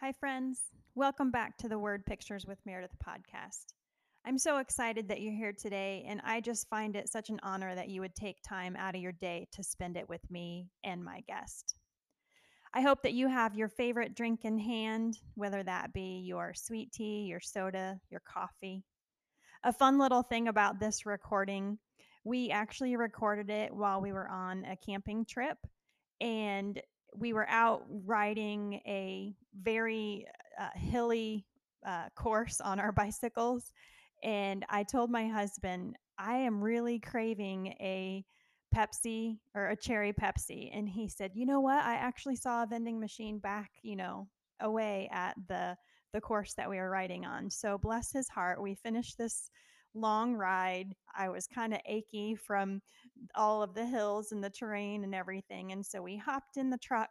Hi, friends. Welcome back to the Word Pictures with Meredith podcast. I'm so excited that you're here today, and I just find it such an honor that you would take time out of your day to spend it with me and my guest. I hope that you have your favorite drink in hand, whether that be your sweet tea, your soda, your coffee. A fun little thing about this recording we actually recorded it while we were on a camping trip, and we were out riding a very uh, hilly uh, course on our bicycles. And I told my husband, I am really craving a Pepsi or a cherry Pepsi. And he said, You know what? I actually saw a vending machine back, you know, away at the the course that we were riding on. So bless his heart, we finished this long ride. I was kind of achy from all of the hills and the terrain and everything. And so we hopped in the truck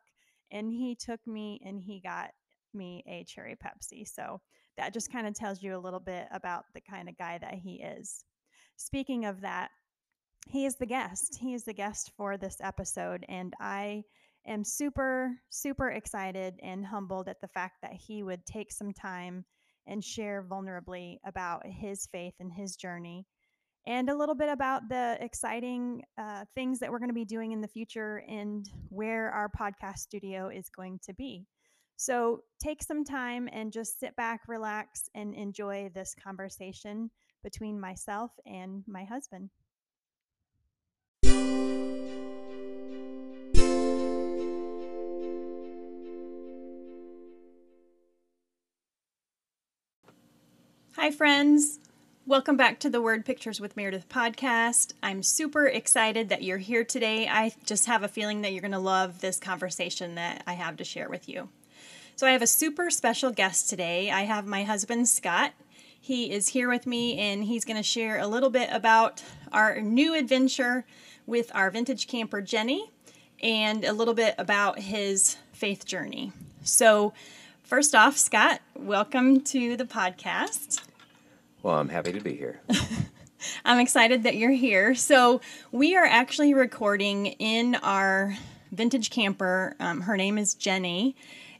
and he took me and he got me a cherry Pepsi. So that just kind of tells you a little bit about the kind of guy that he is. Speaking of that, he is the guest. He is the guest for this episode. And I am super, super excited and humbled at the fact that he would take some time and share vulnerably about his faith and his journey and a little bit about the exciting uh, things that we're going to be doing in the future and where our podcast studio is going to be. So take some time and just sit back, relax, and enjoy this conversation between myself and my husband. Hi, friends. Welcome back to the Word Pictures with Meredith podcast. I'm super excited that you're here today. I just have a feeling that you're going to love this conversation that I have to share with you. So, I have a super special guest today. I have my husband, Scott. He is here with me and he's going to share a little bit about our new adventure with our vintage camper, Jenny, and a little bit about his faith journey. So, first off, Scott, welcome to the podcast. Well, I'm happy to be here. I'm excited that you're here. So, we are actually recording in our vintage camper. Um, her name is Jenny.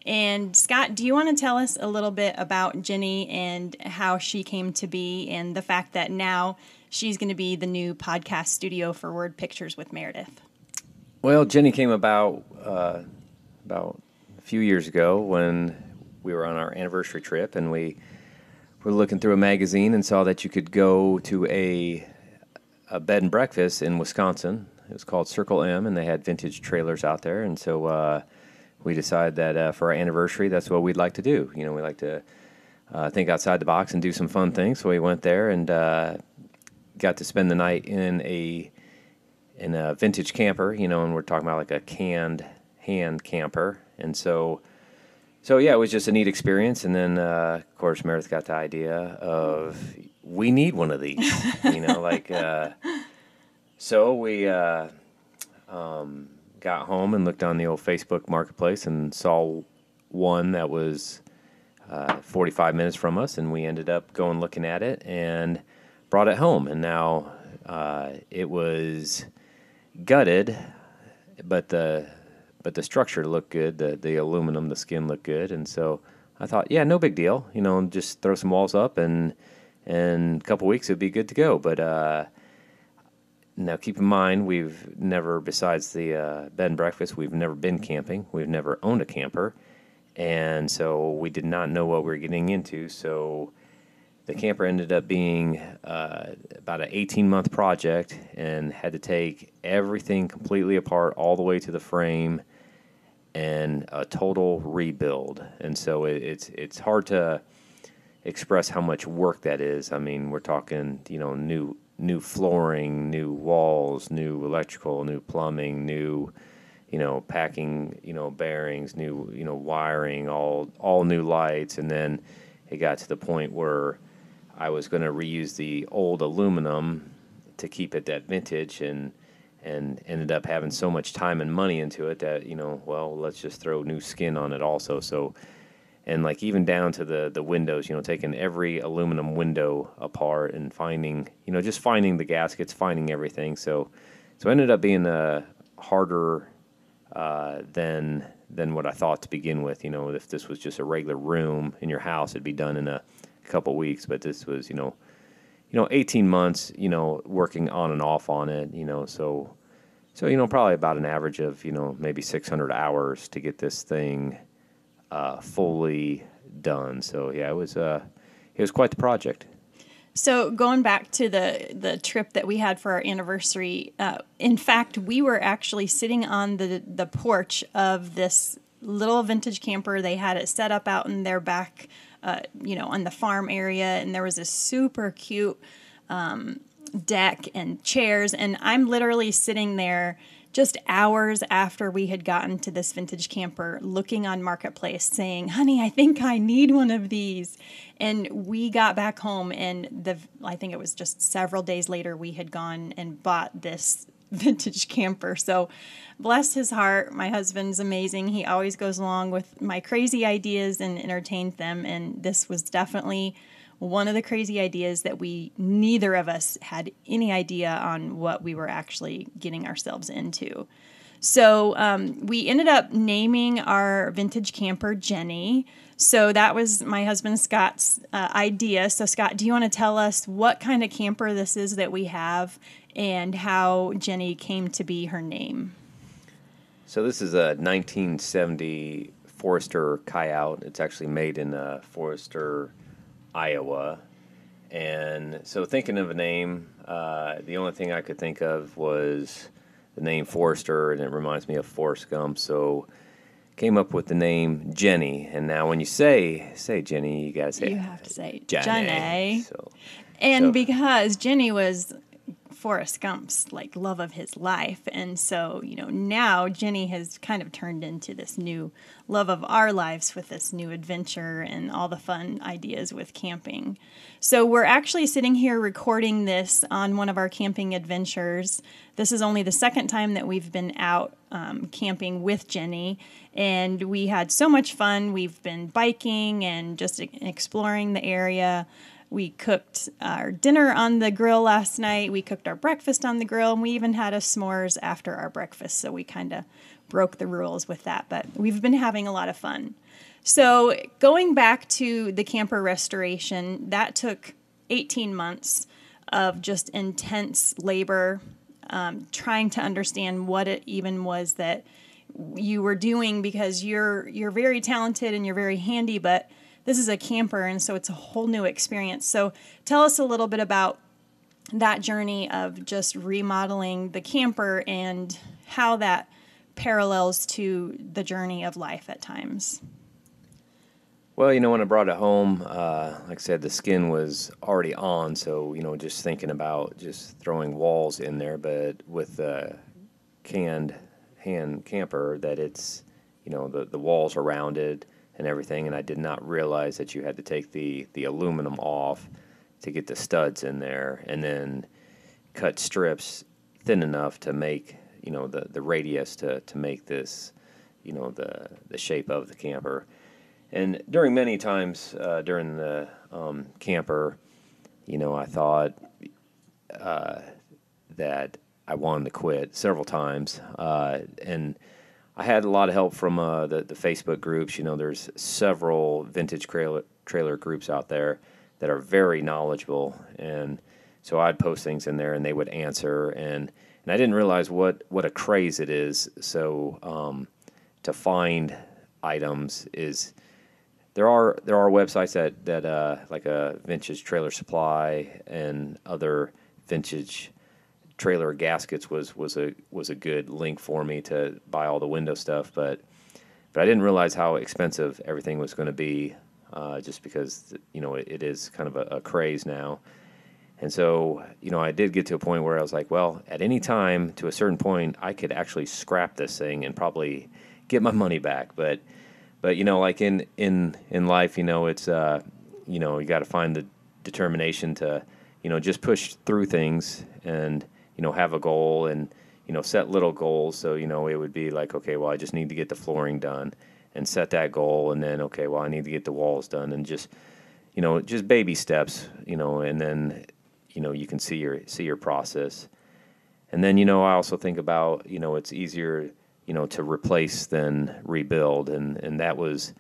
And Scott, do you want to tell us a little bit about Jenny and how she came to be and the fact that now she's going to be the new podcast studio for Word Pictures with Meredith? Well, Jenny came about uh, about a few years ago when we were on our anniversary trip and we were looking through a magazine and saw that you could go to a a bed and breakfast in Wisconsin. It was called Circle M, and they had vintage trailers out there. And so uh, we decided that uh, for our anniversary, that's what we'd like to do. You know, we like to uh, think outside the box and do some fun things. So we went there and uh, got to spend the night in a in a vintage camper. You know, and we're talking about like a canned ham camper. And so so yeah, it was just a neat experience. And then, uh, of course, Meredith got the idea of we need one of these. you know, like uh, so we uh, um, got home and looked on the old Facebook Marketplace and saw one that was uh, 45 minutes from us, and we ended up going looking at it and brought it home. And now uh, it was gutted, but the but the structure looked good. The the aluminum, the skin looked good, and so I thought, yeah, no big deal. You know, just throw some walls up, and in a couple weeks it'd be good to go. But uh, now, keep in mind, we've never, besides the uh, bed and breakfast, we've never been camping. We've never owned a camper, and so we did not know what we were getting into. So the camper ended up being uh, about an 18 month project and had to take everything completely apart all the way to the frame and a total rebuild. And so it, it's it's hard to express how much work that is. I mean, we're talking you know new new flooring, new walls, new electrical, new plumbing, new you know packing, you know bearings, new you know wiring, all all new lights, and then it got to the point where I was going to reuse the old aluminum to keep it that vintage and and ended up having so much time and money into it that you know well let's just throw new skin on it also so and like even down to the the windows you know taking every aluminum window apart and finding you know just finding the gaskets finding everything so so ended up being a uh, harder uh, than than what I thought to begin with. You know, if this was just a regular room in your house, it'd be done in a couple weeks. But this was, you know, you know, 18 months, you know, working on and off on it. You know, so so you know, probably about an average of you know maybe 600 hours to get this thing uh, fully done. So yeah, it was uh, it was quite the project. So going back to the the trip that we had for our anniversary, uh, in fact, we were actually sitting on the the porch of this little vintage camper. They had it set up out in their back, uh, you know, on the farm area, and there was a super cute um, deck and chairs, and I'm literally sitting there just hours after we had gotten to this vintage camper looking on marketplace saying honey i think i need one of these. And we got back home and the i think it was just several days later we had gone and bought this vintage camper so bless his heart my husband's amazing he always goes along with my crazy ideas and entertains them and this was definitely one of the crazy ideas that we neither of us had any idea on what we were actually getting ourselves into. So um, we ended up naming our vintage camper Jenny. So that was my husband Scott's uh, idea. So, Scott, do you want to tell us what kind of camper this is that we have and how Jenny came to be her name? So, this is a 1970 Forester Coyote. It's actually made in a Forester Iowa. And so, thinking of a name, uh, the only thing I could think of was the name Forester, and it reminds me of Forrest Gump. So, came up with the name Jenny. And now, when you say say Jenny, you gotta say you have to say Jenny. Jenny. So, And So- because Jenny was Forrest Gump's like love of his life, and so you know now Jenny has kind of turned into this new love of our lives with this new adventure and all the fun ideas with camping. So we're actually sitting here recording this on one of our camping adventures. This is only the second time that we've been out um, camping with Jenny, and we had so much fun. We've been biking and just exploring the area. We cooked our dinner on the grill last night. We cooked our breakfast on the grill, and we even had a s'mores after our breakfast. So we kind of broke the rules with that, but we've been having a lot of fun. So going back to the camper restoration, that took 18 months of just intense labor, um, trying to understand what it even was that you were doing because you're you're very talented and you're very handy, but this is a camper and so it's a whole new experience. So tell us a little bit about that journey of just remodeling the camper and how that parallels to the journey of life at times. Well, you know, when I brought it home, uh, like I said, the skin was already on. So, you know, just thinking about just throwing walls in there, but with the canned ham camper, that it's, you know, the, the walls are rounded and everything. And I did not realize that you had to take the, the aluminum off to get the studs in there and then cut strips thin enough to make, you know, the, the radius to, to make this, you know, the, the shape of the camper. And during many times uh, during the um, camper, you know, I thought uh, that I wanted to quit several times, uh, and I had a lot of help from uh, the the Facebook groups. You know, there's several vintage trailer trailer groups out there that are very knowledgeable, and so I'd post things in there, and they would answer, and and I didn't realize what what a craze it is. So um, to find items is there are there are websites that that uh, like a vintage trailer supply and other vintage trailer gaskets was was a was a good link for me to buy all the window stuff but but I didn't realize how expensive everything was going to be uh, just because you know it, it is kind of a, a craze now. And so you know I did get to a point where I was like well at any time to a certain point I could actually scrap this thing and probably get my money back. But but you know like in in in life you know it's uh you know you got to find the determination to you know just push through things. And you know have a goal and you know set little goals so you know it would be like okay well i just need to get the flooring done and set that goal and then okay well i need to get the walls done and just you know just baby steps you know and then you know you can see your see your process and then you know i also think about you know it's easier you know, to replace than rebuild, and and that was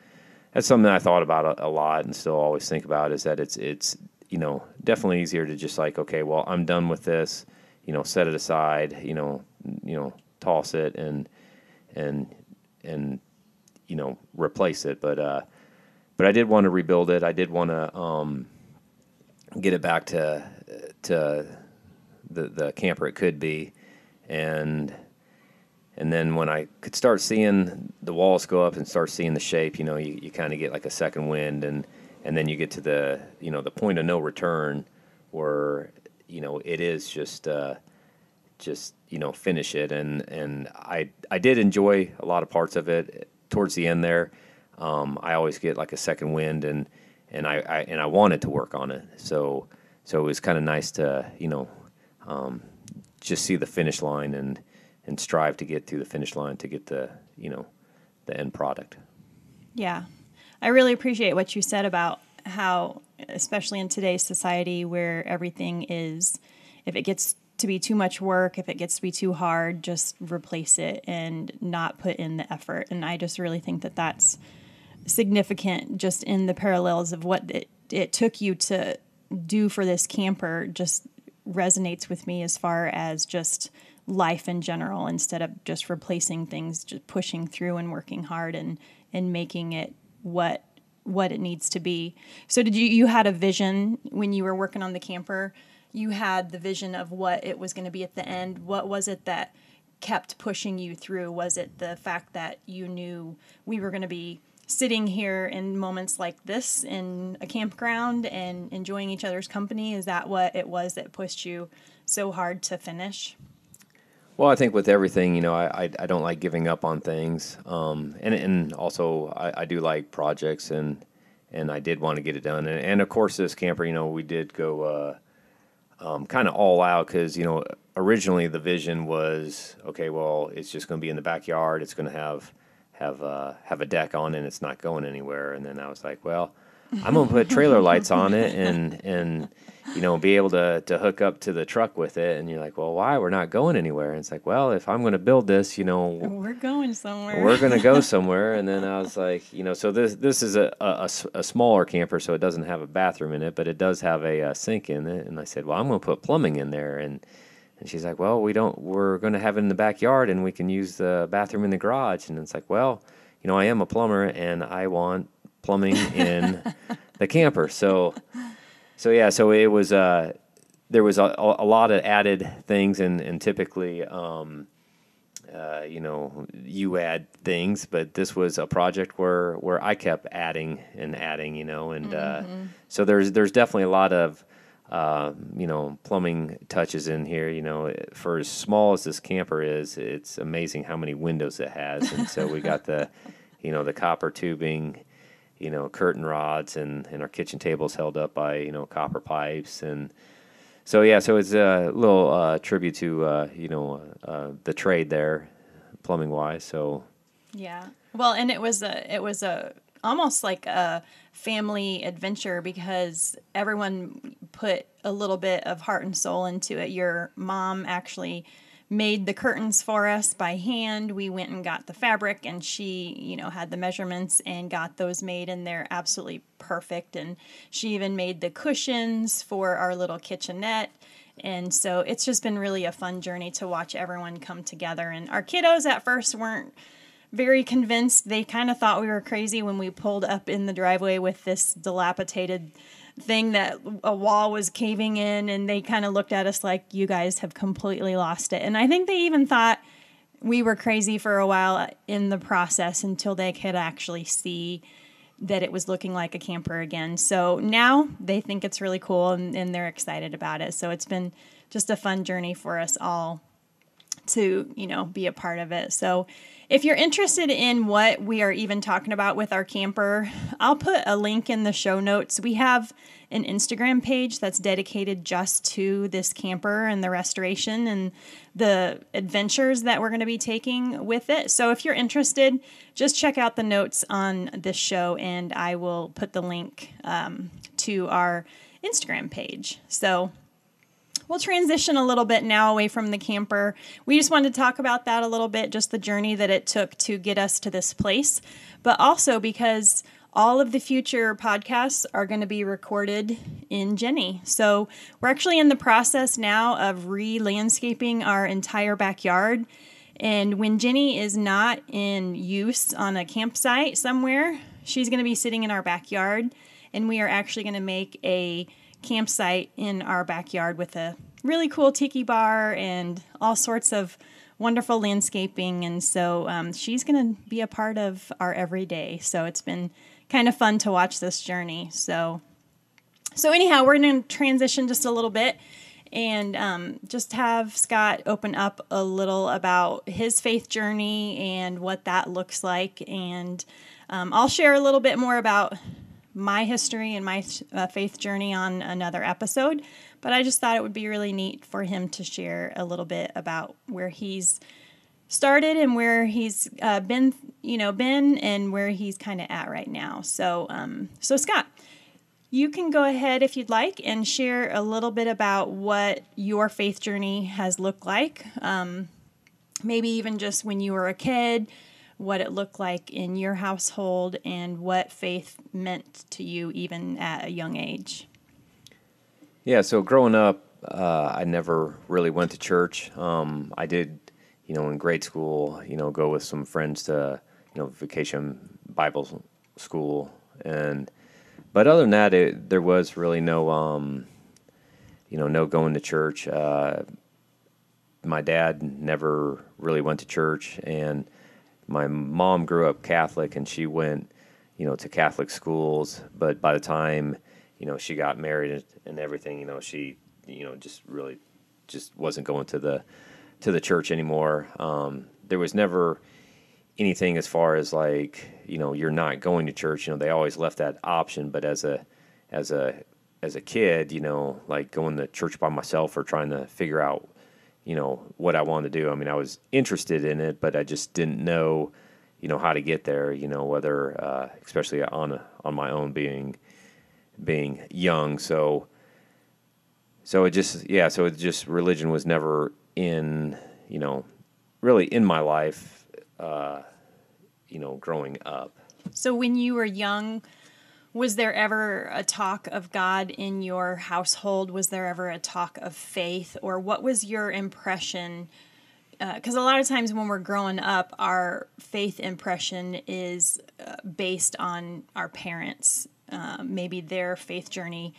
that's something I thought about a, a lot and still always think about is that it's it's you know definitely easier to just like okay, well I'm done with this, you know, set it aside, you know, you know, toss it and and and you know replace it, but uh, but I did want to rebuild it. I did want to um, get it back to to the the camper it could be, and and then when I could start seeing the walls go up and start seeing the shape, you know, you, you kind of get like a second wind, and and then you get to the you know the point of no return, where you know it is just uh, just you know finish it, and and I I did enjoy a lot of parts of it towards the end there. Um, I always get like a second wind, and and I, I and I wanted to work on it, so so it was kind of nice to you know um, just see the finish line and and strive to get to the finish line to get the you know the end product. Yeah, I really appreciate what you said about how, especially in today's society where everything is, if it gets to be too much work, if it gets to be too hard, just replace it and not put in the effort. And I just really think that that's significant just in the parallels of what it, it took you to do for this camper just resonates with me as far as just life in general instead of just replacing things just pushing through and working hard and and making it what what it needs to be. So did you you had a vision when you were working on the camper? You had the vision of what it was going to be at the end. What was it that kept pushing you through? Was it the fact that you knew we were going to be sitting here in moments like this in a campground and enjoying each other's company? Is that what it was that pushed you so hard to finish well, I think with everything, you know, I, I, I don't like giving up on things, um, and and also I, I do like projects, and and I did want to get it done, and, and of course this camper, you know, we did go uh, um, kind of all out because you know originally the vision was okay, well it's just going to be in the backyard, it's going to have have uh, have a deck on and it's not going anywhere, and then I was like, well, I'm going to put trailer lights on it, and and you know, be able to to hook up to the truck with it. And you're like, well, why? We're not going anywhere. And it's like, well, if I'm going to build this, you know, we're going somewhere. We're going to go somewhere. and then I was like, you know, so this this is a, a, a, smaller camper, so it doesn't have a bathroom in it, but it does have a, a sink in it. And I said, well, I'm going to put plumbing in there. And and she's like, well, we don't. We're going to have it in the backyard, and we can use the bathroom in the garage. And it's like, well, you know, I am a plumber, and I want plumbing in the camper. So so yeah, so it was uh, there was a, a lot of added things, and and typically, um, uh, you know, you add things, but this was a project where where I kept adding and adding, you know, and uh, mm-hmm. uh, so there's there's definitely a lot of uh, you know, plumbing touches in here. You know, for as small as this camper is, it's amazing how many windows it has. And so we got the, you know, the copper tubing, you know, curtain rods and, and our kitchen tables held up by, you know, copper pipes. And so, yeah, so it's a little uh, tribute to, uh, you know, uh, the trade there, plumbing wise. So, yeah. Well, and it was a, it was a, almost like a family adventure because everyone put a little bit of heart and soul into it. Your mom actually made the curtains for us by hand. We went and got the fabric and she, you know, had the measurements and got those made and they're absolutely perfect. And she even made the cushions for our little kitchenette. And so it's just been really a fun journey to watch everyone come together. And our kiddos at first weren't very convinced. They kind of thought we were crazy when we pulled up in the driveway with this dilapidated thing that a wall was caving in and they kind of looked at us like you guys have completely lost it. And I think they even thought we were crazy for a while in the process until they could actually see that it was looking like a camper again. So now they think it's really cool and, and they're excited about it. So it's been just a fun journey for us all to, you know, be a part of it. So if you're interested in what we are even talking about with our camper, I'll put a link in the show notes. We have an Instagram page that's dedicated just to this camper and the restoration and the adventures that we're going to be taking with it. So if you're interested, just check out the notes on this show and I will put the link um, to our Instagram page. So we'll transition a little bit now away from the camper. We just wanted to talk about that a little bit, just the journey that it took to get us to this place, but also because all of the future podcasts are going to be recorded in Jenny. So we're actually in the process now of re landscaping our entire backyard. And when Jenny is not in use on a campsite somewhere, she's going to be sitting in our backyard. And we are actually going to make a campsite in our backyard with a really cool tiki bar and all sorts of wonderful landscaping. And so um, she's going to be a part of our everyday. So it's been kind of fun to watch this journey. So, so anyhow, we're going to transition just a little bit and um, just have Scott open up a little about his faith journey and what that looks like. And um, I'll share a little bit more about my history and my uh, faith journey on another episode. But I just thought it would be really neat for him to share a little bit about where he's started and where he's uh, been, you know, been and where he's kind of at right now. So, um, so Scott, you can go ahead if you'd like and share a little bit about what your faith journey has looked like. Um, maybe even just when you were a kid, what it looked like in your household, and what faith meant to you even at a young age. Yeah, so growing up, uh, I never really went to church. Um, I did you know, in grade school, you know, go with some friends to, you know, vacation Bible school, and but other than that, it, there was really no, um, you know, no going to church. Uh, my dad never really went to church, and my mom grew up Catholic, and she went, you know, to Catholic schools. But by the time, you know, she got married and everything, you know, she, you know, just really, just wasn't going to the to the church anymore. Um, there was never anything as far as like you know you're not going to church. You know they always left that option. But as a as a as a kid, you know, like going to church by myself or trying to figure out, you know, what I wanted to do. I mean, I was interested in it, but I just didn't know, you know, how to get there. You know, whether uh, especially on on my own being being young. So so it just yeah. So it just religion was never in you know really in my life uh, you know growing up so when you were young was there ever a talk of god in your household? Was there ever a talk of faith? Or what was your impression? Because uh, a lot of times when we're growing up our faith impression is uh, based on our parents. Uh, maybe their faith journey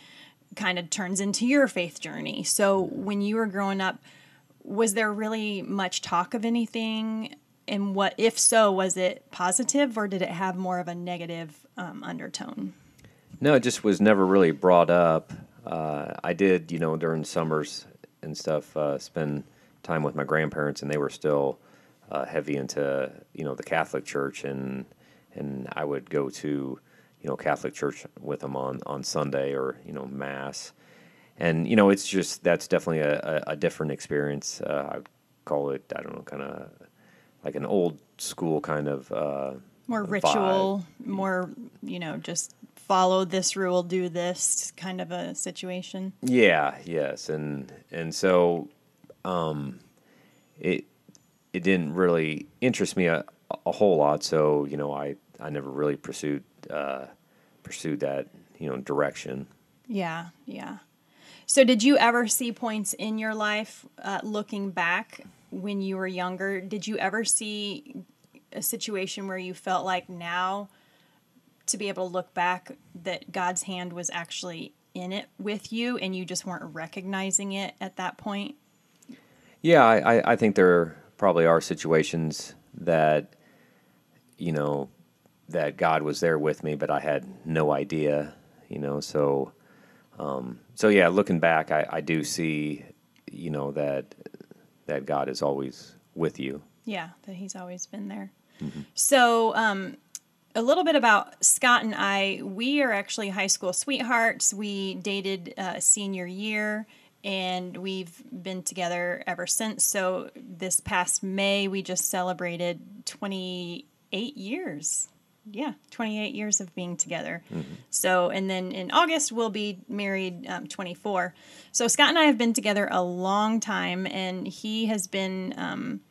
kind of turns into your faith journey. So when you were growing up was there really much talk of anything? And what, if so, was it positive or did it have more of a negative um, undertone? No, it just was never really brought up. Uh, I did, you know, during summers and stuff, uh, spend time with my grandparents, and they were still uh, heavy into, you know, the Catholic Church, and and I would go to, you know, Catholic church with them on on Sunday or you know Mass and you know it's just that's definitely a, a, a different experience. Uh, I call it I don't know, kind of like an old school kind of uh, more ritual, vibe. more you know, just follow this rule, do this kind of a situation. Yeah, yes, and and so um, it it didn't really interest me a, a whole lot. So you know, I I never really pursued uh, pursued that you know direction. Yeah, yeah. So, did you ever see points in your life, uh, looking back when you were younger, did you ever see a situation where you felt like now to be able to look back that God's hand was actually in it with you and you just weren't recognizing it at that point? Yeah, I, I think there probably are situations that, you know, that God was there with me, but I had no idea, you know, so um, so yeah, looking back, I, I do see, you know, that that God is always with you. Yeah, that He's always been there. Mm-hmm. So, um, a little bit about Scott and I. We are actually high school sweethearts. We dated uh, senior year, and we've been together ever since. So, this past May, we just celebrated 28 years yeah, 28 years of being together. Mm-hmm. So, and then in August, we'll be married um, 24. So, Scott and I have been together a long time, and he has been um,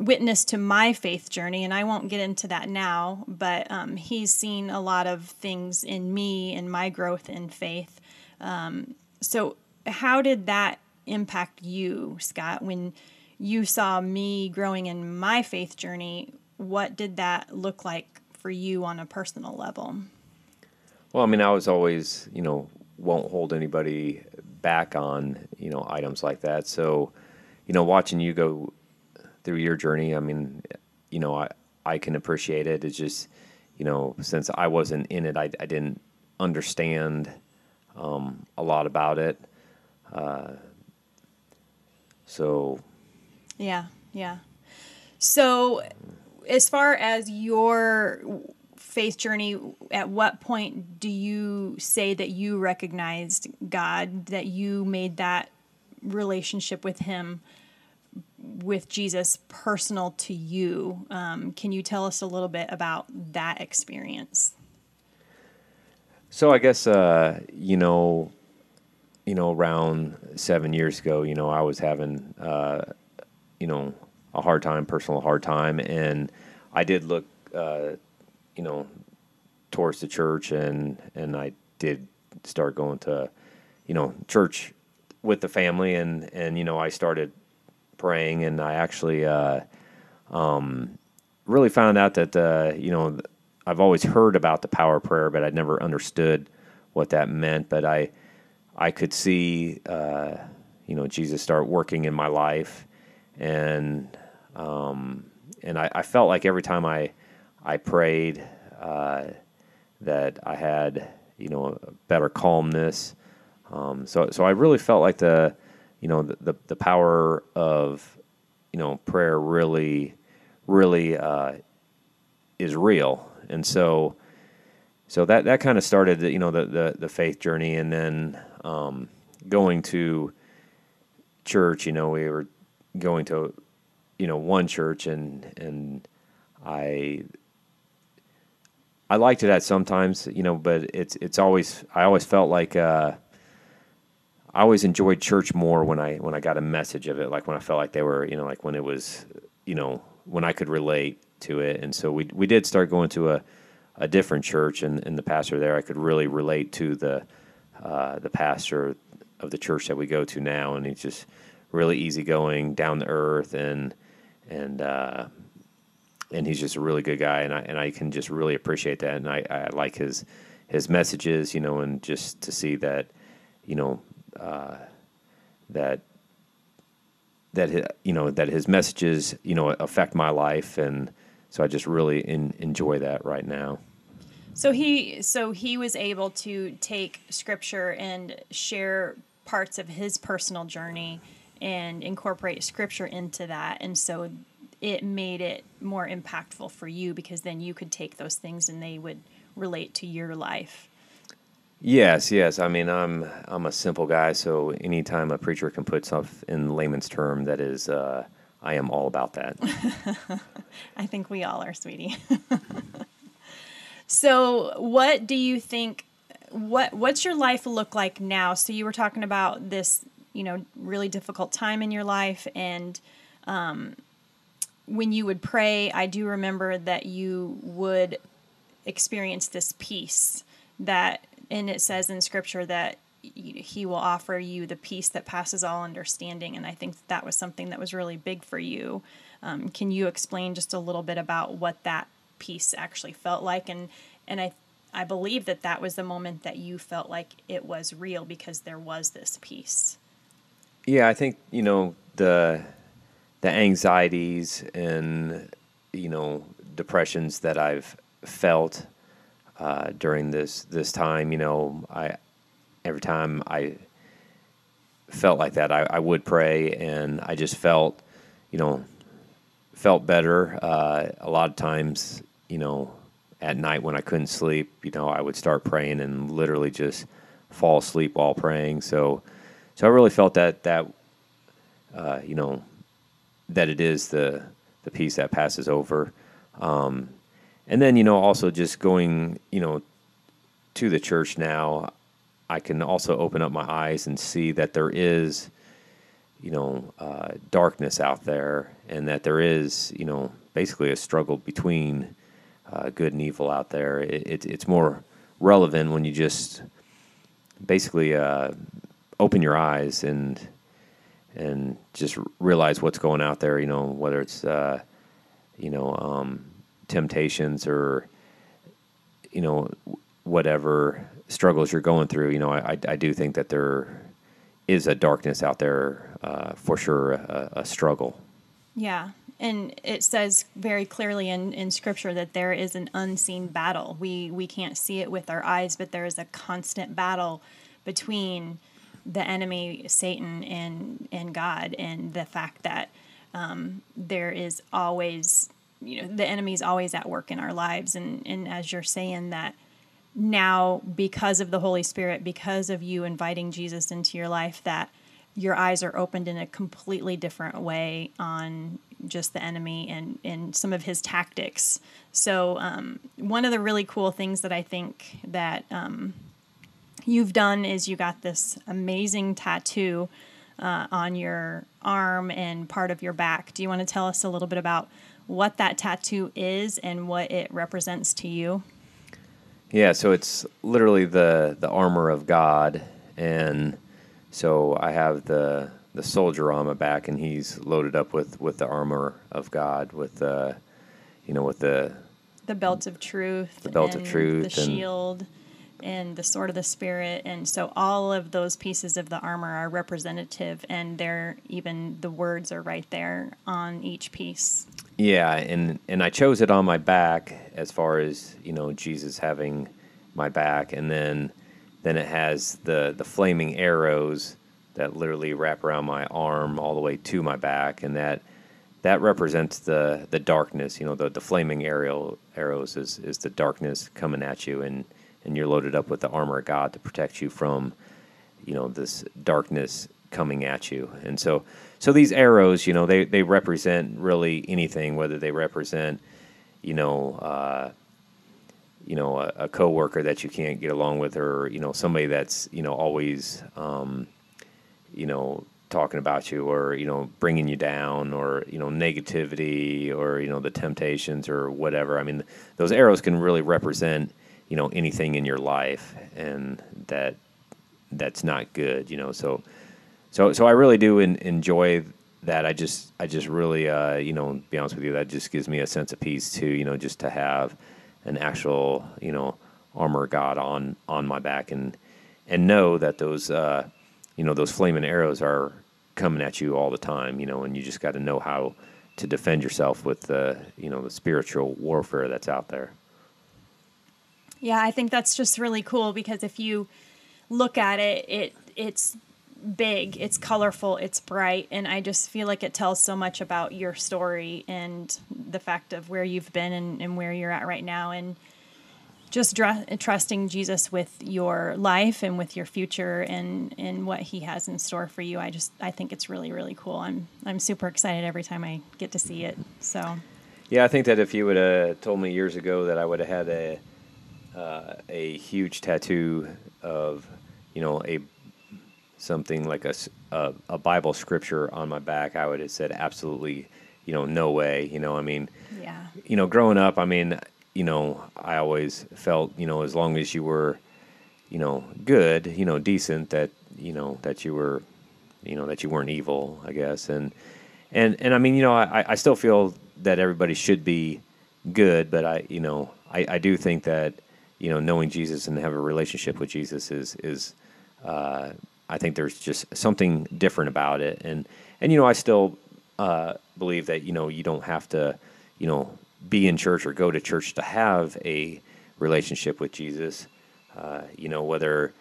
witness to my faith journey. And I won't get into that now, but um, he's seen a lot of things in me and my growth in faith. Um, so, how did that impact you, Scott, when you saw me growing in my faith journey? What did that look like for you on a personal level? Well, I mean, I was always, you know, won't hold anybody back on, you know, items like that. So, you know, watching you go through your journey, I mean, you know, I, I can appreciate it. It's just, you know, since I wasn't in it, I, I didn't understand um, a lot about it. Uh, so. Yeah, yeah. So as far as your faith journey, at what point do you say that you recognized God, that you made that relationship with Him, with Jesus, personal to you? Um, can you tell us a little bit about that experience? So I guess uh, you know, you know, around seven years ago, you know, I was having, uh, you know, a hard time, personal hard time, and I did look, uh, you know, towards the church, and and I did start going to, you know, church with the family, and and you know, I started praying, and I actually uh, um, really found out that uh, you know I've always heard about the power of prayer, but I'd never understood what that meant. But I I could see uh, you know Jesus start working in my life, and um, and I, I, felt like every time I I prayed uh, that I had you know better calmness. Um, so so I really felt like the you know the, the, the power of you know prayer really really uh, is real, and so so that that kind of started the, you know the, the, the faith journey, and then um, going to church. You know we were going to you know one church and and I I liked it at sometimes you know but it's it's always I always felt like uh, I always enjoyed church more when I when I got a message of it like when I felt like they were you know like when it was you know when I could relate to it. And so we we did start going to a a different church and, and the pastor there I could really relate to the uh, the pastor of the church that we go to now. And he's just really easygoing down to earth and and uh, and he's just a really good guy, and I and I can just really appreciate that, and I, I like his his messages, you know, and just to see that, you know, uh, that that you know that his messages, you know, affect my life, and so I just really in, enjoy that right now. So he so he was able to take scripture and share parts of his personal journey and incorporate scripture into that. And so it made it more impactful for you because then you could take those things and they would relate to your life. Yes, yes. I mean, I'm I'm a simple guy, so anytime a preacher can put stuff in layman's term, that is, uh, I am all about that. I think we all are, sweetie. so, what do you think? What What's your life look like now? So, you were talking about this you know really difficult time in your life and um, when you would pray i do remember that you would experience this peace that and it says in scripture that he will offer you the peace that passes all understanding. And i think that, was something that was really big for you. Um, can you explain just a little bit about what that peace actually felt like? And and i i believe that that was the moment that you felt like it was real because there was this peace. Yeah, I think you know the the anxieties and you know depressions that I've felt uh, during this this time. You know, I every time I felt like that, I, I would pray, and I just felt, you know, felt better. Uh, a lot of times, you know, at night when I couldn't sleep, you know, I would start praying and literally just fall asleep while praying. So so I really felt that that uh, you know that it is the the peace that passes over, um, and then you know also just going you know to the church now, I can also open up my eyes and see that there is you know uh, darkness out there, and that there is you know basically a struggle between uh, good and evil out there. It, it, it's more relevant when you just basically uh, open your eyes and and just realize what's going out there. You know, whether it's uh, you know um, temptations or you know whatever struggles you're going through. You know, I, I do think that there is a darkness out there uh, for sure, a, a struggle. Yeah, and it says very clearly in, in scripture that there is an unseen battle we we can't see it with our eyes but there is a constant battle between the enemy satan and and god and the fact that um, there is always you know the enemy's always at work in our lives and and as you're saying that now because of the holy spirit because of you inviting jesus into your life that your eyes are opened in a completely different way on just the enemy and, and some of his tactics. So um, one of the really cool things that I think that um, you've done is you got this amazing tattoo uh, on your arm and part of your back. Do you want to tell us a little bit about what that tattoo is and what it represents to you? Yeah, so it's literally the the armor of God, and so I have the the soldier on my back, and he's loaded up with, with the armor of God, with the, you know, with the the belt of truth, the belt of truth, the shield, and the sword of the spirit, and so all of those pieces of the armor are representative, and they're even the words are right there on each piece. Yeah, and and I chose it on my back as far as you know Jesus having my back, and then then it has the the flaming arrows that literally wrap around my arm all the way to my back, and that that represents the the darkness. You know, the the flaming arrow arrows is is the darkness coming at you, and and you're loaded up with the armor of God to protect you from, you know, this darkness coming at you. And so so these arrows, you know, they they represent really anything, whether they represent, you know. Uh, you know, a, a coworker that you can't get along with, or you know, somebody that's you know always um, you know, talking about you or, you know, bringing you down or, you know, negativity or, you know, the temptations or whatever. I mean, those arrows can really represent, you know, anything in your life and that that's not good, you know. So so so I really do in, enjoy that. I just I just really uh, you know, be honest with you, that just gives me a sense of peace too, you know, just to have an actual, you know, armor God on on my back and and know that those uh you know those flaming arrows are coming at you all the time you know and you just got to know how to defend yourself with the you know the spiritual warfare that's out there yeah i think that's just really cool because if you look at it it it's big it's colorful it's bright and i just feel like it tells so much about your story and the fact of where you've been and, and where you're at right now and just dr- trusting Jesus with your life and with your future and and what He has in store for you. I just I think it's really really cool. I'm I'm super excited every time I get to see it. So. Yeah, I think that if you would have told me years ago that I would have had a uh, a huge tattoo of you know a something like a, a, a Bible scripture on my back, I would have said absolutely you know no way. You know, I mean, yeah. You know, growing up, I mean, you know, I always felt, you know, as long as you were, you know, good, you know, decent, that you know that you were, you know, that you weren't evil, I guess, and and and I mean, you know, I I still feel that everybody should be good, but I, you know, I I do think that you know knowing Jesus and have a relationship with Jesus is is uh, I think there's just something different about it, and and you know, I still uh, believe that you know you don't have to, you know be in church or go to church to have a relationship with Jesus. Uh, you know, whether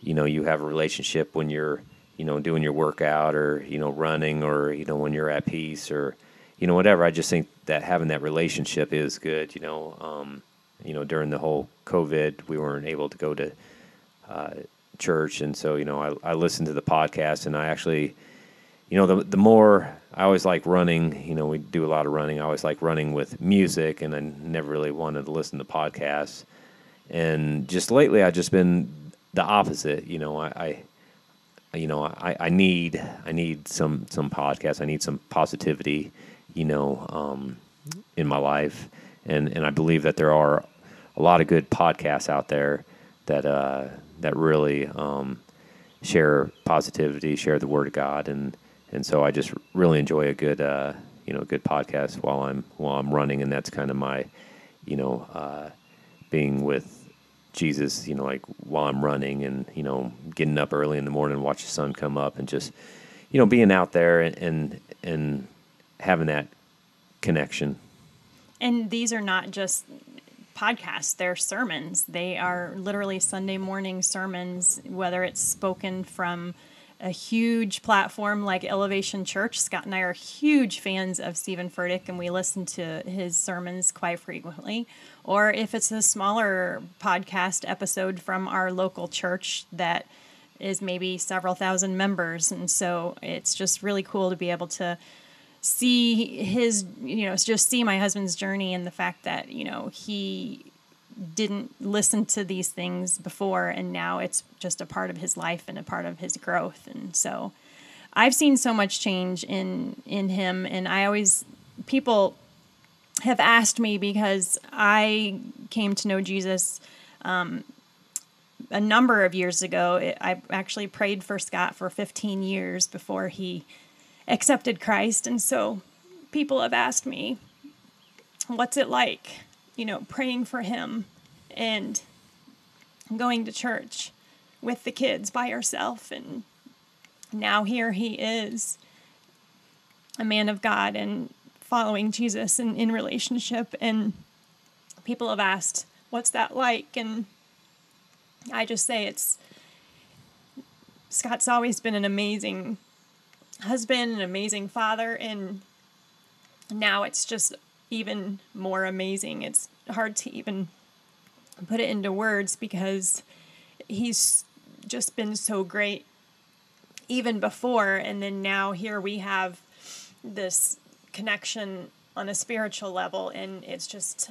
you know you have a relationship when you're you know doing your workout or you know running or you know when you're at peace or you know whatever. I just think that having that relationship is good. You know, um, you know during the whole COVID, we weren't able to go to uh, church, and so you know I, I listened to the podcast and I actually you know, the the more I always like running. You know, we do a lot of running. I always like running with music, and I never really wanted to listen to podcasts. And just lately, I've just been the opposite. You know, I, I you know, I, I need I need some some podcasts. I need some positivity. You know, um, in my life, and and I believe that there are a lot of good podcasts out there that uh, that really um, share positivity, share the word of God, and and so I just really enjoy a good uh, you know good podcast while I'm while I'm running, and that's kind of my you know uh, being with Jesus, you know, like while I'm running, and you know getting up early in the morning, watch the sun come up, and just you know being out there and and, and having that connection. And these are not just podcasts, they're sermons. They are literally Sunday morning sermons, whether it's spoken from a huge platform like Elevation Church. Scott and I are huge fans of Stephen Furtick, and we listen to his sermons quite frequently. Or if it's a smaller podcast episode from our local church that is maybe several thousand members. And so it's just really cool to be able to see his, you know, just see my husband's journey and the fact that, you know, he didn't listen to these things before and now it's just a part of his life and a part of his growth. And so i've seen so much change in in him and i always people have asked me because i came to know jesus um, a number of years ago. It, i actually prayed for scott for 15 years before he accepted christ and so people have asked me what's it like you know, praying for him and going to church with the kids by herself. And now here he is, a man of God and following Jesus and in relationship. And people have asked, What's that like? And I just say it's Scott's always been an amazing husband, an amazing father, and now it's just even more amazing. It's hard to even put it into words because he's just been so great even before and then now here we have this connection on a spiritual level and it's just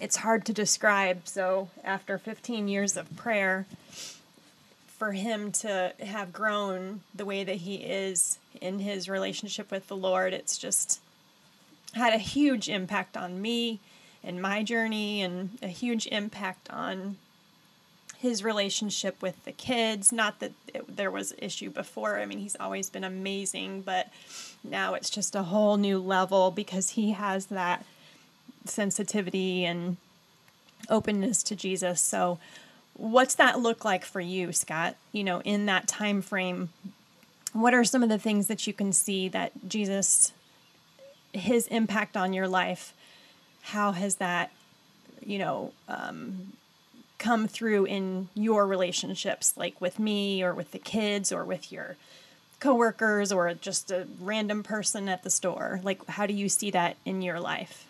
it's hard to describe so after 15 years of prayer for him to have grown the way that he is in his relationship with the Lord it's just had a huge impact on me and my journey and a huge impact on his relationship with the kids. Not that it, there was issue before. I mean, he's always been amazing, but now it's just a whole new level because he has that sensitivity and openness to Jesus. So, what's that look like for you, Scott? You know, in that time frame, what are some of the things that you can see that Jesus his impact on your life, how has that, you know, um, come through in your relationships, like with me or with the kids or with your coworkers or just a random person at the store? Like, how do you see that in your life?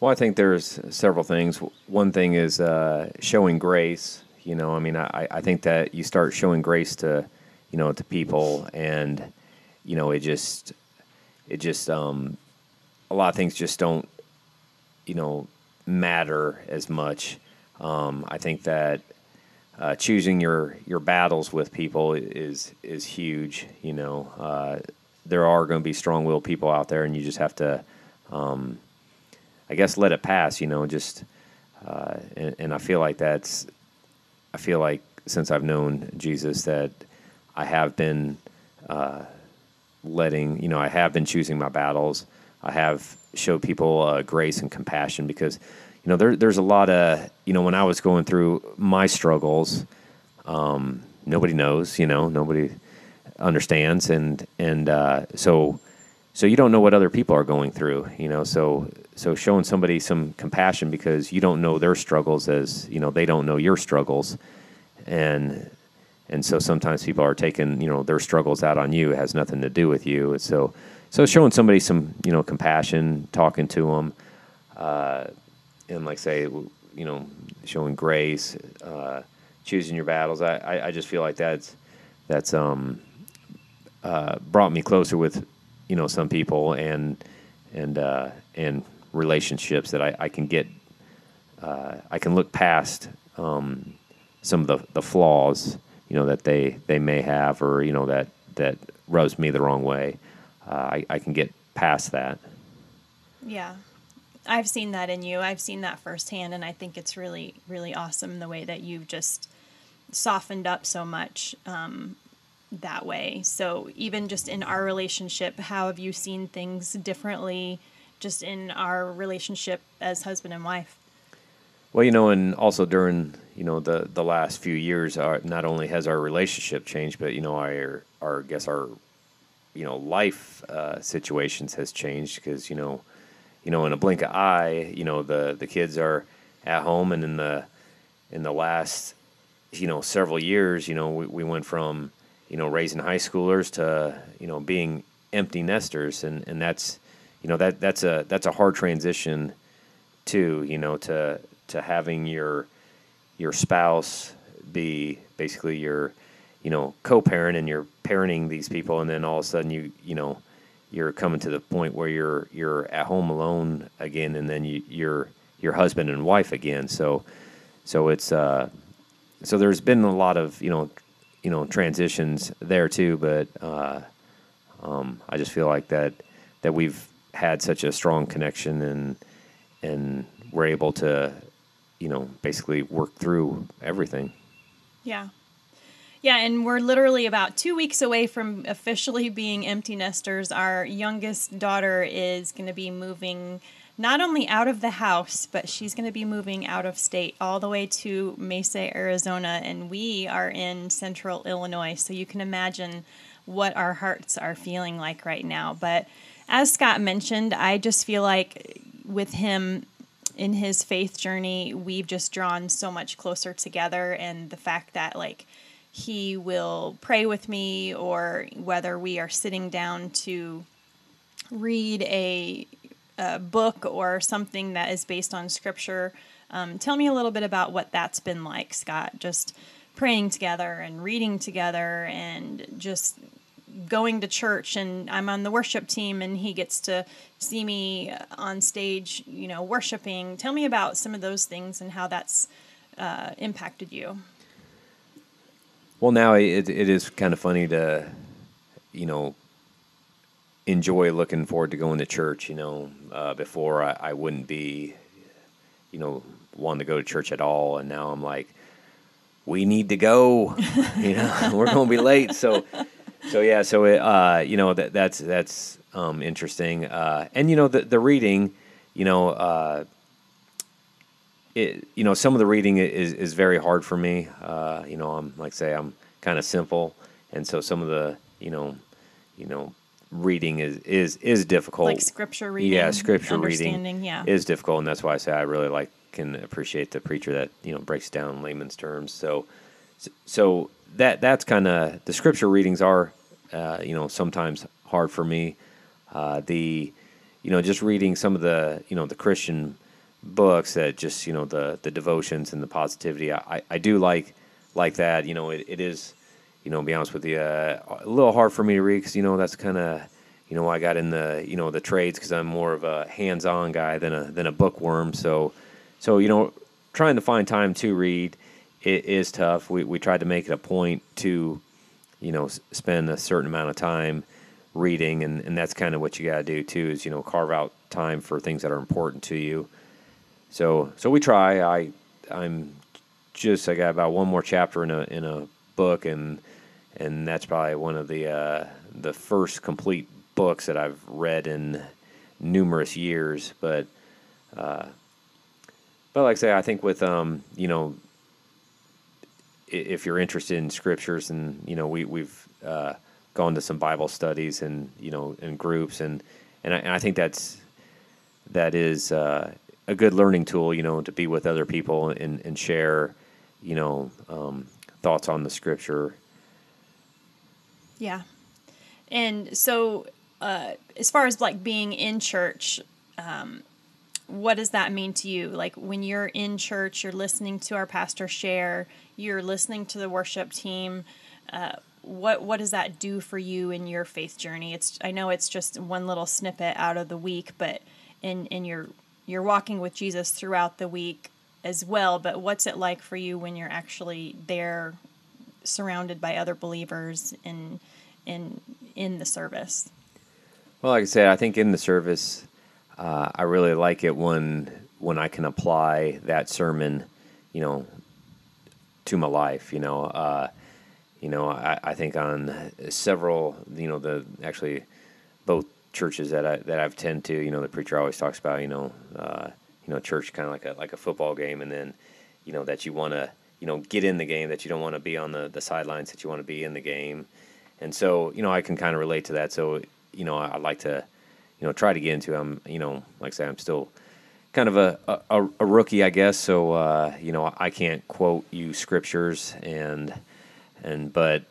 Well, I think there's several things. One thing is uh, showing grace. You know, I mean, I, I think that you start showing grace to, you know, to people, and you know, it just it just um, a lot of things just don't you know matter as much. Um, I think that uh, choosing your your battles with people is is huge. You know, uh, there are going to be strong willed people out there, and you just have to, um, I guess, let it pass. You know, just uh, and, and I feel like that's, I feel like since I've known Jesus that I have been uh, letting you know I have been choosing my battles. I have showed people uh, grace and compassion because you know there, there's a lot of you know when I was going through my struggles, um, nobody knows. You know nobody understands and and uh, so so you don't know what other people are going through. You know so so showing somebody some compassion because you don't know their struggles as you know they don't know your struggles and and so sometimes people are taking you know their struggles out on you. It has nothing to do with you. And so so showing somebody some you know compassion, talking to them, uh, and like say you know showing grace, uh, choosing your battles. I, I, I just feel like that's that's um uh, brought me closer with you know some people and and uh, and relationships that I, I can get uh, I can look past um, some of the, the flaws you know that they they may have or you know that that rubs me the wrong way. Uh, I, I can get past that. Yeah. I've seen that in you. I've seen that firsthand, and I think it's really, really awesome the way that you've just softened up so much um, that way. So, even just in our relationship, how have you seen things differently just in our relationship as husband and wife? Well, you know, and also during you know the the last few years, our, not only has our relationship changed, but you know our our I guess our you know life uh, situations has changed because you know you know in a blink of eye, you know the the kids are at home, and in the in the last you know several years, you know we, we went from you know raising high schoolers to you know being empty nesters, and and that's you know that that's a that's a hard transition too. You know to to having your your spouse be basically your you know co-parent and you're parenting these people and then all of a sudden you you know you're coming to the point where you're you're at home alone again and then you, you're your husband and wife again so so it's uh so there's been a lot of you know you know transitions there too but uh um I just feel like that that we've had such a strong connection and and we're able to you know, basically work through everything. Yeah. Yeah, and we're literally about two weeks away from officially being empty nesters. Our youngest daughter is going to be moving not only out of the house, but she's going to be moving out of state all the way to Mesa, Arizona, and we are in central Illinois. So you can imagine what our hearts are feeling like right now. But as Scott mentioned, I just feel like with him in his faith journey, we've just drawn so much closer together. And the fact that, like, he will pray with me, or whether we are sitting down to read a, a book or something that is based on scripture. Um, tell me a little bit about what that's been like, Scott. Just praying together and reading together and just going to church and I'm on the worship team and he gets to see me on stage, you know, worshiping. Tell me about some of those things and how that's uh, impacted you. Well, now it, it is kind of funny to, you know, enjoy looking forward to going to church. You know, uh, before I, I wouldn't be, you know, wanting to go to church at all. And now I'm like, we need to go. you know, we're going to be late. So, so yeah, so it, uh, you know that that's that's um, interesting, uh, and you know the the reading, you know, uh, it you know some of the reading is is very hard for me. Uh, you know, I'm like say I'm kind of simple, and so some of the you know, you know, reading is is is difficult. Like scripture reading, yeah, scripture reading, yeah, is difficult, and that's why I say I really like can appreciate the preacher that you know breaks down layman's terms. So, so that that's kind of the scripture readings are uh, you know sometimes hard for me. Uh, the you know just reading some of the you know the Christian books that just you know the the devotions and the positivity I, I do like like that you know it, it is you know be honest with you uh, a little hard for me to read because you know that's kind of you know I got in the you know the trades because I'm more of a hands-on guy than a than a bookworm so so you know trying to find time to read it is tough. We we tried to make it a point to, you know, spend a certain amount of time reading, and, and that's kind of what you got to do too. Is you know carve out time for things that are important to you. So so we try. I I'm just I got about one more chapter in a in a book, and and that's probably one of the uh, the first complete books that I've read in numerous years. But uh, but like I say, I think with um, you know if you're interested in scriptures, and you know, we we've uh, gone to some Bible studies and you know, in groups, and and I, and I think that's that is uh, a good learning tool, you know, to be with other people and and share, you know, um, thoughts on the scripture. Yeah, and so uh, as far as like being in church. Um, what does that mean to you? Like when you're in church, you're listening to our pastor share, you're listening to the worship team. Uh, what what does that do for you in your faith journey? It's I know it's just one little snippet out of the week, but in in your you're walking with Jesus throughout the week as well. But what's it like for you when you're actually there, surrounded by other believers in in in the service? Well, like I said, I think in the service, uh, I really like it when when I can apply that sermon, you know, to my life. You know, uh, you know, I, I think on several, you know, the actually both churches that I that I've tend to, you know, the preacher always talks about, you know, uh, you know, church kind of like a like a football game, and then, you know, that you want to, you know, get in the game, that you don't want to be on the the sidelines, that you want to be in the game, and so, you know, I can kind of relate to that. So, you know, I, I like to, you know, try to get into. I'm, you know, like I said, I'm still kind of a, a, a rookie, I guess. So, uh, you know, I can't quote you scriptures and and but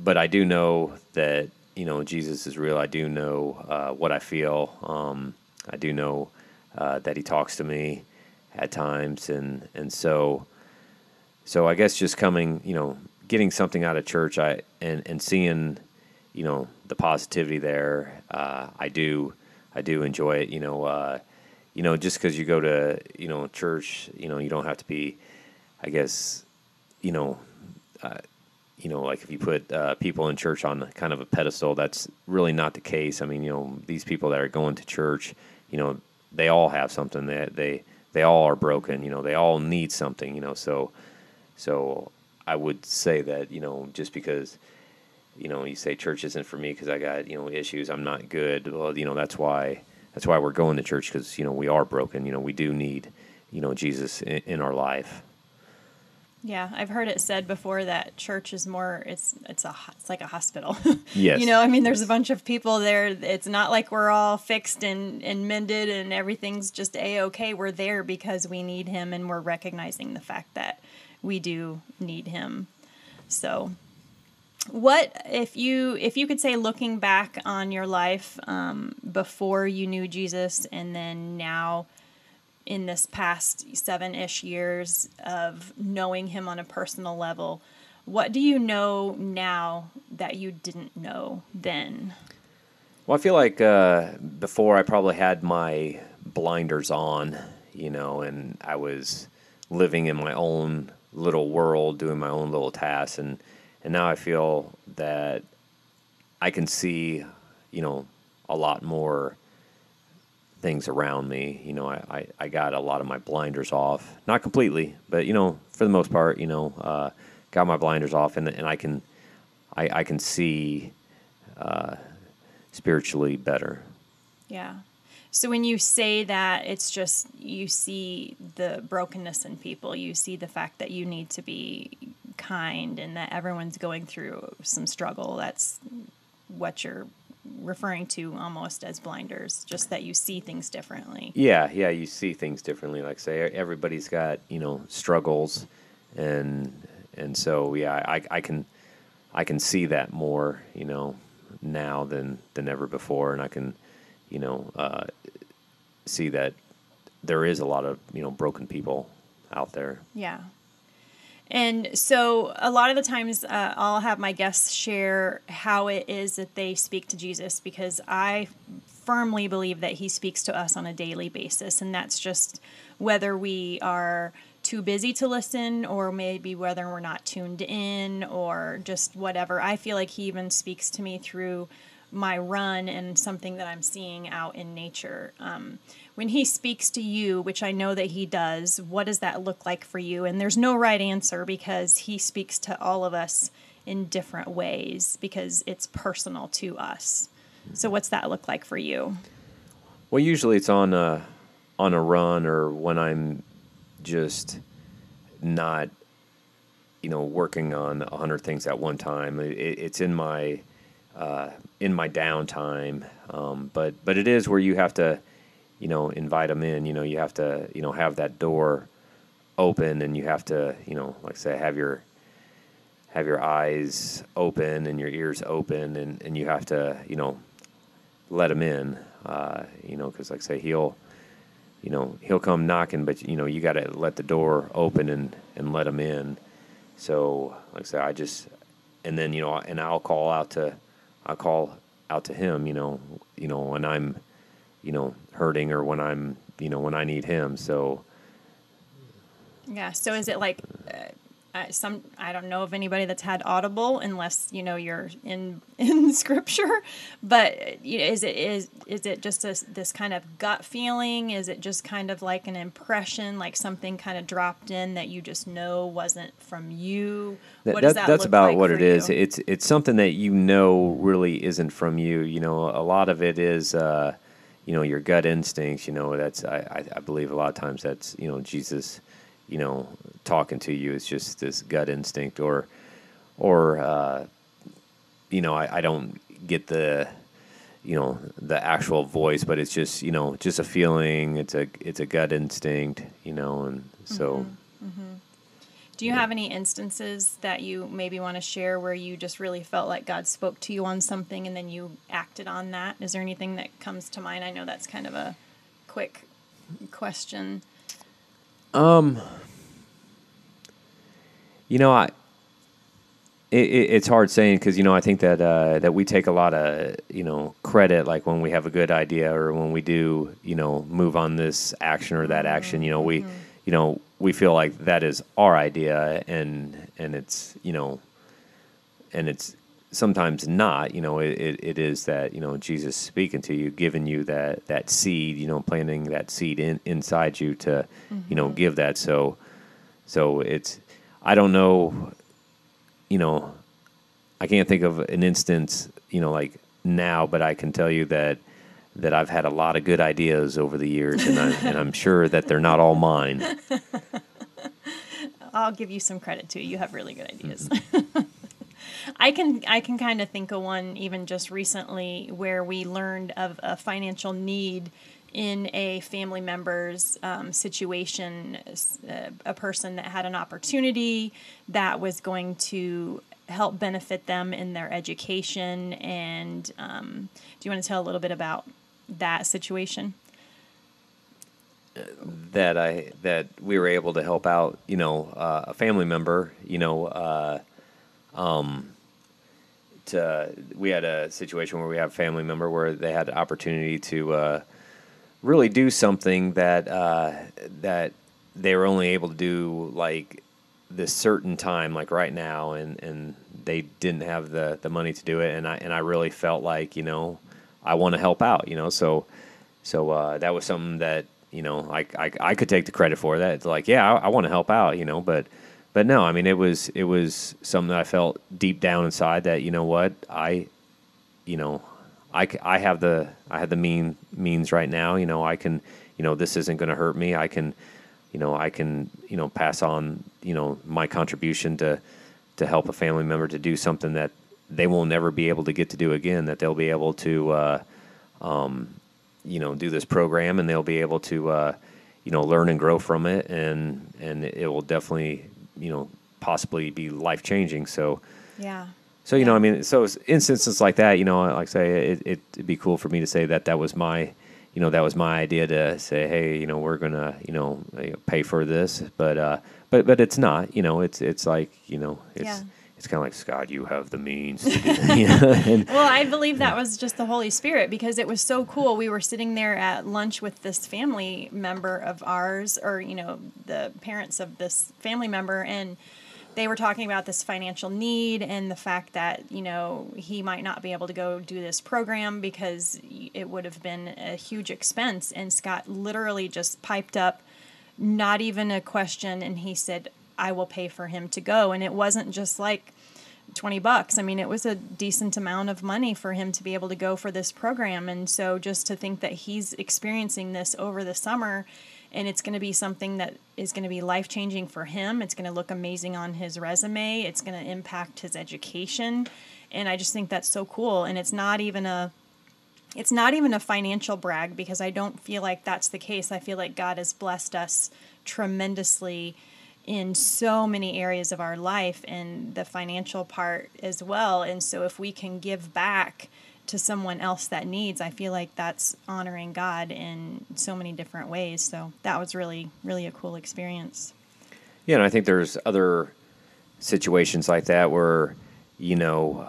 but I do know that you know Jesus is real. I do know uh, what I feel. Um, I do know uh, that He talks to me at times, and and so so I guess just coming, you know, getting something out of church, I and and seeing, you know, the positivity there. Uh, I do I do enjoy it. You know, uh, you know, just because you go to you know church, you know, you don't have to be, I guess, you know. Uh, you know, like if you put uh, people in church on kind of a pedestal, that's really not the case. I mean, you know, these people that are going to church, you know, they all have something that they, they all are broken. You know, they all need something. You know, so so I would say that you know just because you know you say church isn't for me because I got you know issues, I'm not good. Well, you know that's why that's why we're going to church because you know we are broken. You know, we do need you know Jesus in, in our life. Yeah, I've heard it said before that church is more it's it's a it's like a hospital. Yes. you know, I mean there's a bunch of people there. It's not like we're all fixed and and mended and everything's just a okay. We're there because we need him and we're recognizing the fact that we do need him. So what if you if you could say looking back on your life um, before you knew Jesus and then now in this past seven ish years of knowing him on a personal level, what do you know now that you didn't know then? Well, I feel like uh, before I probably had my blinders on, you know, and I was living in my own little world, doing my own little tasks, and and now I feel that I can see, you know, a lot more things around me. You know, I, I, I, got a lot of my blinders off, not completely, but you know, for the most part, you know, uh, got my blinders off, and and I can, I, I can see uh, spiritually better. Yeah. So when you say that, it's just you see the brokenness in people. You see the fact that you need to be kind and that everyone's going through some struggle. That's what you're referring to almost as blinders, just that you see things differently. Yeah, yeah, you see things differently. Like say, everybody's got you know struggles, and and so yeah, I I can I can see that more you know now than than ever before, and I can you know uh, see that there is a lot of you know broken people out there. Yeah. And so, a lot of the times, uh, I'll have my guests share how it is that they speak to Jesus because I firmly believe that he speaks to us on a daily basis. And that's just whether we are too busy to listen or maybe whether we're not tuned in or just whatever. I feel like he even speaks to me through my run and something that I'm seeing out in nature. Um, when he speaks to you, which I know that he does, what does that look like for you? And there's no right answer because he speaks to all of us in different ways because it's personal to us. So what's that look like for you? Well, usually it's on a on a run or when I'm just not you know working on a hundred things at one time. It, it's in my uh, in my downtime, um, but but it is where you have to you know, invite them in. You know, you have to, you know, have that door open, and you have to, you know, like I say, have your have your eyes open and your ears open, and and you have to, you know, let him in. Uh, you know, because like I say, he'll, you know, he'll come knocking, but you know, you got to let the door open and and let him in. So, like I say, I just and then you know, and I'll call out to, I'll call out to him. You know, you know when I'm, you know, hurting or when I'm, you know, when I need him. So Yeah. So is it like uh, uh, some? I don't know of anybody that's had audible, unless you know you're in in scripture. But you know, is it is is it just this this kind of gut feeling? Is it just kind of like an impression, like something kind of dropped in that you just know wasn't from you? That, that- that that's about like what it is. you? It's it's something that you know really isn't from you. You know, a lot of it is, uh, you know, your gut instincts. You know, that's I, I, believe a lot of times that's you know Jesus, you know, talking to you. It's just this gut instinct, or or uh, you know, I, I don't get the you know the actual voice, but it's just you know just a feeling. It's a it's a gut instinct. You know, and so. Do you have any instances that you maybe want to share where you just really felt like God spoke to you on something and then you acted on that? Is there anything that comes to mind? I know that's kind of a quick question. Um, You know, I it, it, it's hard saying because you know I think that uh, that we take a lot of you know credit like when we have a good idea or when we do you know move on this action or that action. You know, we you know we feel like that is our idea and and it's you know and it's sometimes not you know it, it, it is that you know jesus speaking to you giving you that that seed you know planting that seed in inside you to you know mm-hmm. give that. So so it's i don't know you know i can't think of an instance you know like now but i can tell you that that i've had a lot of good ideas over the years and, I, and i'm sure that they're not all mine I'll give you some credit too. You have really good ideas. I can I can kind of think of one even just recently where we learned of a financial need in a family member's um, situation, s- uh, a person that had an opportunity that was going to help benefit them in their education. And um, do you want to tell a little bit about that situation? that I that we were able to help out, you know, uh, a family member, you know, uh, um, to we had a situation where we have a family member where they had the opportunity to uh, really do something that uh, that they were only able to do like this certain time, like right now, and and they didn't have the the money to do it, and I and I really felt like you know I want to help out, you know, so so uh, that was something that you know I, I, I could take the credit for that. It's like yeah, I, I want to help out, you know, but but no, I mean it was it was something that I felt deep down inside that you know what I you know I, I have the I have the mean means right now. You know I can you know this isn't going to hurt me. I can you know I can you know pass on you know my contribution to to help a family member to do something that they will never be able to get to do again. That they'll be able to uh, um, you know do this program and they'll be able to uh, you know learn and grow from it and and it will definitely you know possibly be life changing. So. Yeah. So you know, I mean, so instances like that, you know, like I say, it, it, it'd be cool for me to say that that was my, you know, that was my idea to say, hey, you know, we're gonna, you know, uh, pay for this, but, uh, but, but it's not, you know, it's, it's like, you know, it's, Yeah. It's kind of like Scott, you have the means, to do, you know, and Well, I believe that was just the Holy Spirit because it was so cool. We were sitting there at lunch with this family member of ours, or, you know, the parents of this family member, and they were talking about this financial need and the fact that, you know, he might not be able to go do this program because it would have been a huge expense. And Scott literally just piped up, not even a question, and he said, I will pay for him to go. And it wasn't just like, 20 bucks. I mean, it was a decent amount of money for him to be able to go for this program. And so just to think that he's experiencing this over the summer and it's going to be something that is going to be life changing for him, it's going to look amazing on his resume, it's going to impact his education. And I just think that's so cool. And it's not even a it's not even a financial brag because I don't feel like that's the case. I feel like God has blessed us tremendously in so many areas of our life and the financial part as well. And so if we can give back to someone else that needs, I feel like that's honoring God in so many different ways. So that was really, really a cool experience. Yeah, and I think there's other situations like that where, you know,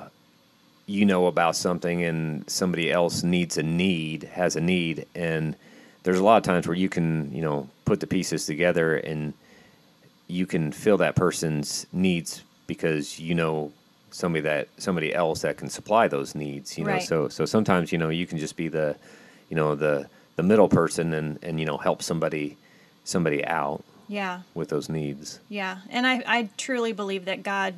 you know about something and somebody else needs a need, has a need, and there's a lot of times where you can, you know, put the pieces together and you can fill that person's needs because you know somebody that somebody else that can supply those needs, you know. Right. So so sometimes, you know, you can just be the, you know, the the middle person and and you know, help somebody somebody out Yeah. with those needs. Yeah. And I, I truly believe that God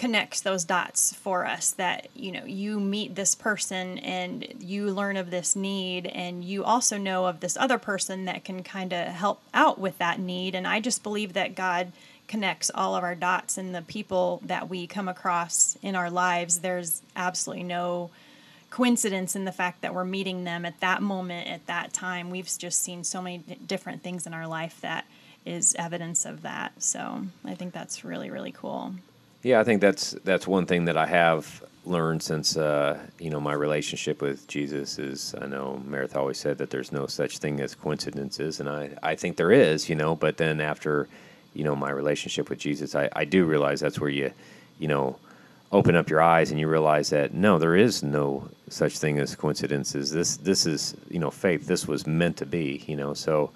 connects those dots for us that, you know, you meet this person and you learn of this need and you also know of this other person that can kind of help out with that need. And I just believe that God connects all of our dots and the people that we come across in our lives. There's absolutely no coincidence in the fact that we're meeting them at that moment at that time we've just seen so many different things in our life that is evidence of that so i think that's really really cool Yeah, I think that's that's one thing that I have learned since uh, you know my relationship with Jesus is I know Meredith always said that there's no such thing as coincidences, and I I think there is, you know. But then after you know my relationship with Jesus, I I do realize that's where you you know open up your eyes and you realize that no, there is no such thing as coincidences. This this is you know faith. This was meant to be, you know. So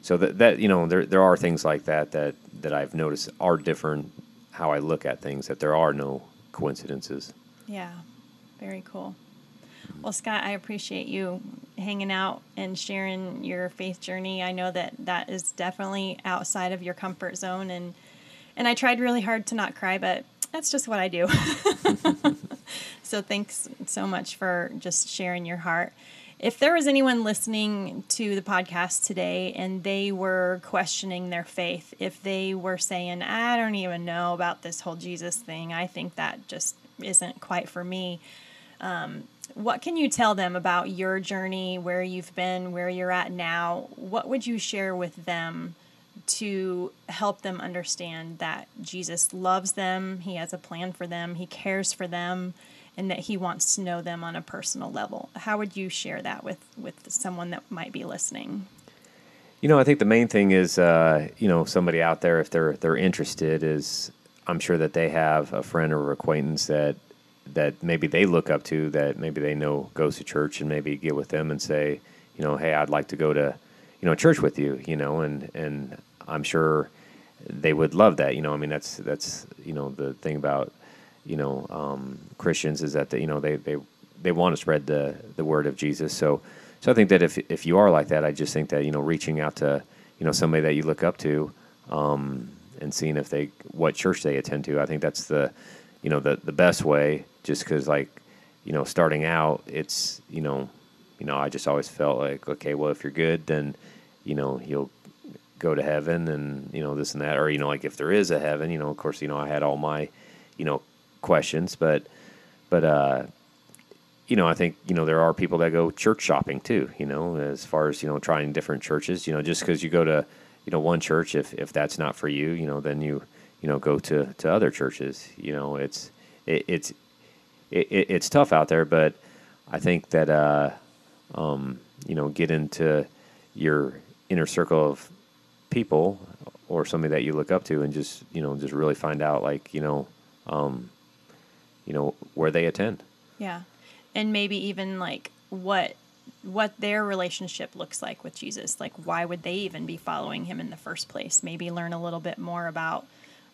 so that that you know there there are things like that that that I've noticed are different how I look at things that there are no coincidences. yeah very cool well scott i appreciate you hanging out and sharing your faith journey i know that that is definitely outside of your comfort zone and and i tried really hard to not cry but that's just what i do So thanks so much for just sharing your heart. If there was anyone listening to the podcast today and they were questioning their faith, if they were saying, I don't even know about this whole Jesus thing, I think that just isn't quite for me. Um, what can you tell them about your journey, where you've been, where you're at now? What would you share with them to help them understand that Jesus loves them, He has a plan for them, He cares for them, and that He wants to know them on a personal level? How would you share that with, with someone that might be listening? You know, I think the main thing is, uh, you know, somebody out there if they're they're interested is, I'm sure that they have a friend or acquaintance that that maybe they look up to that maybe they know goes to church and maybe get with them and say, you know, hey, I'd like to go to, you know, church with you, you know, and and I'm sure they would love that. You know, I mean, that's that's you know the thing about you know um, Christians is that they, you know they they they want to spread the the word of Jesus. So so I think that if if you are like that, I just think that you know reaching out to you know somebody that you look up to um, and seeing if they what church they attend to. I think that's the you know the the best way. Just because like you know starting out, it's you know you know I just always felt like okay, well if you're good, then you know you'll go to heaven and you know this and that or you know like if there is a heaven you know of course you know i had all my you know questions but but uh you know i think you know there are people that go church shopping too you know as far as you know trying different churches you know just because you go to you know one church if if that's not for you you know then you you know go to to other churches you know it's it, it's it, it's tough out there but i think that uh um you know get into your inner circle of people or somebody that you look up to and just you know just really find out like you know um, you know where they attend Yeah. And maybe even like what what their relationship looks like with Jesus. Like why would they even be following him in the first place? Maybe learn a little bit more about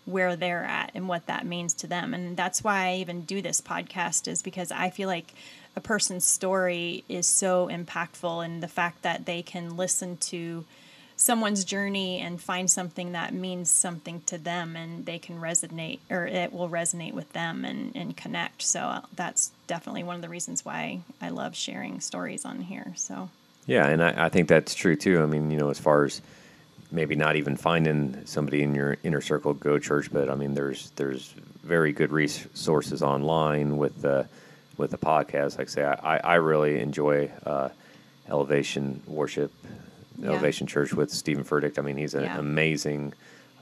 where they're at and what that means to them. And that's why I even do this podcast is because I feel like a person's story is so impactful and the fact that they can listen to someone's journey and find something that means something to them and they can resonate or it will resonate with them and, and connect. So uh, that's definitely one of the reasons why I love sharing stories on here. So yeah and I, I think that's true too i mean you know as far as maybe not even finding somebody in your inner circle go church but i mean there's there's very good resources online with the with the podcast like I say i i really enjoy uh elevation worship Yeah. elevation church with stephen furtick i mean he's an Yeah. amazing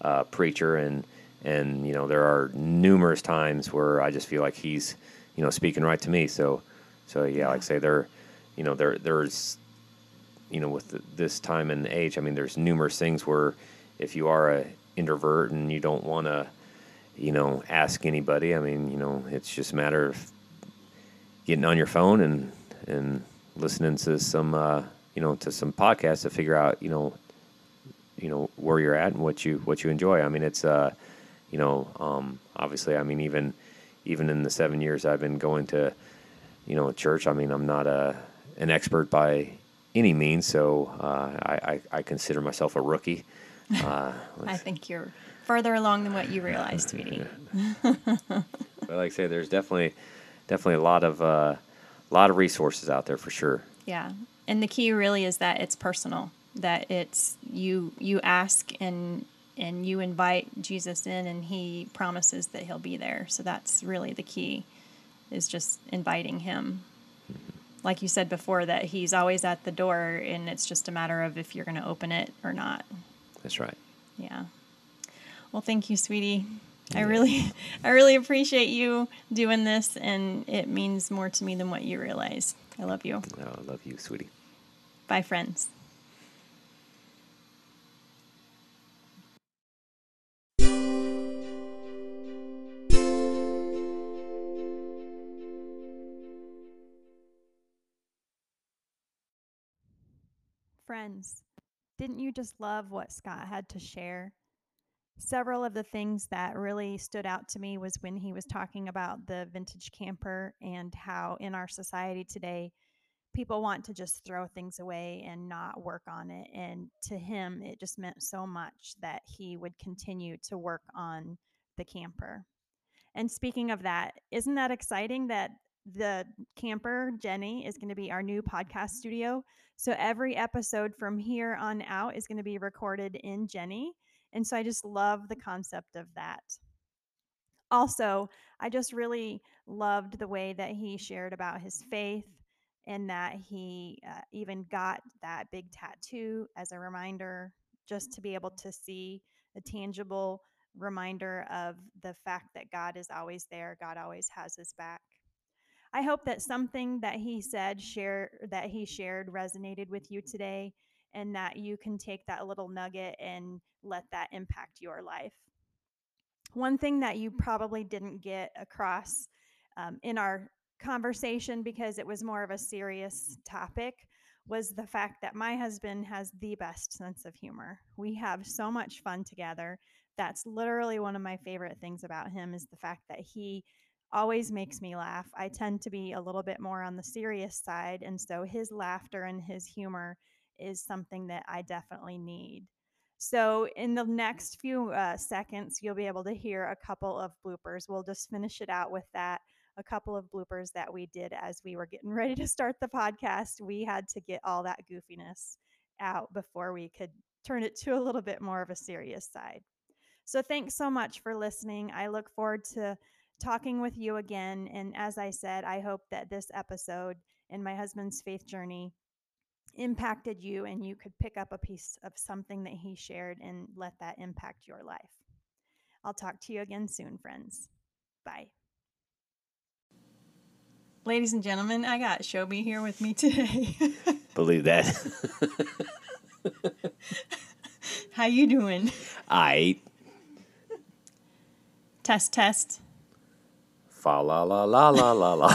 uh, preacher and and you know there are numerous times where i just feel like he's you know speaking right to me so so yeah, like I say there you know there there's you know with the, this time and age i mean there's numerous things where if you are a introvert and you don't want to you know, ask anybody. I mean, you know, it's just a matter of getting on your phone and and listening to some uh, you know to some podcasts to figure out you know you know where you're at and what you what you enjoy. I mean, it's uh, you know, um, obviously, I mean, even even in the seven years I've been going to you know church, I mean, I'm not a an expert by any means, so uh, I, I, I consider myself a rookie. Uh, I think you're further along than what you realize, sweetie. but like I say, there's definitely definitely a lot of uh, lot of resources out there for sure. Yeah, and the key really is that it's personal. That it's you you ask and and you invite Jesus in, and He promises that He'll be there. So that's really the key, is just inviting Him. Like you said before, that He's always at the door, and it's just a matter of if you're going to open it or not. That's right. Yeah. Well, thank you, sweetie. I really, I really appreciate you doing this, and it means more to me than what you realize. I love you. Oh, I love you, sweetie. Bye, friends. Friends, didn't you just love what Scott had to share? Several of the things that really stood out to me was when he was talking about the vintage camper and how in our society today, people want to just throw things away and not work on it. And to him, it just meant so much that he would continue to work on the camper. And speaking of that, isn't that exciting that the camper, Jenny, is going to be our new podcast studio? So every episode from here on out is going to be recorded in Jenny. And so I just love the concept of that. Also, I just really loved the way that he shared about his faith and that he uh, even got that big tattoo as a reminder just to be able to see a tangible reminder of the fact that God is always there, God always has his back. I hope that something that he said share that he shared resonated with you today and that you can take that little nugget and let that impact your life. One thing that you probably didn't get across um, in our conversation because it was more of a serious topic was the fact that my husband has the best sense of humor. We have so much fun together. That's literally one of my favorite things about him is the fact that he always makes me laugh. I tend to be a little bit more on the serious side, and so his laughter and his humor is something that I definitely need. So, in the next few uh, seconds, you'll be able to hear a couple of bloopers. We'll just finish it out with that. A couple of bloopers that we did as we were getting ready to start the podcast. We had to get all that goofiness out before we could turn it to a little bit more of a serious side. So, thanks so much for listening. I look forward to talking with you again. And as I said, I hope that this episode in my husband's faith journey impacted you and you could pick up a piece of something that he shared and let that impact your life. I'll talk to you again soon, friends. Bye. Ladies and gentlemen, I got Shobi here with me today. Believe that. How you doing? I Test test. fa la la la la la la.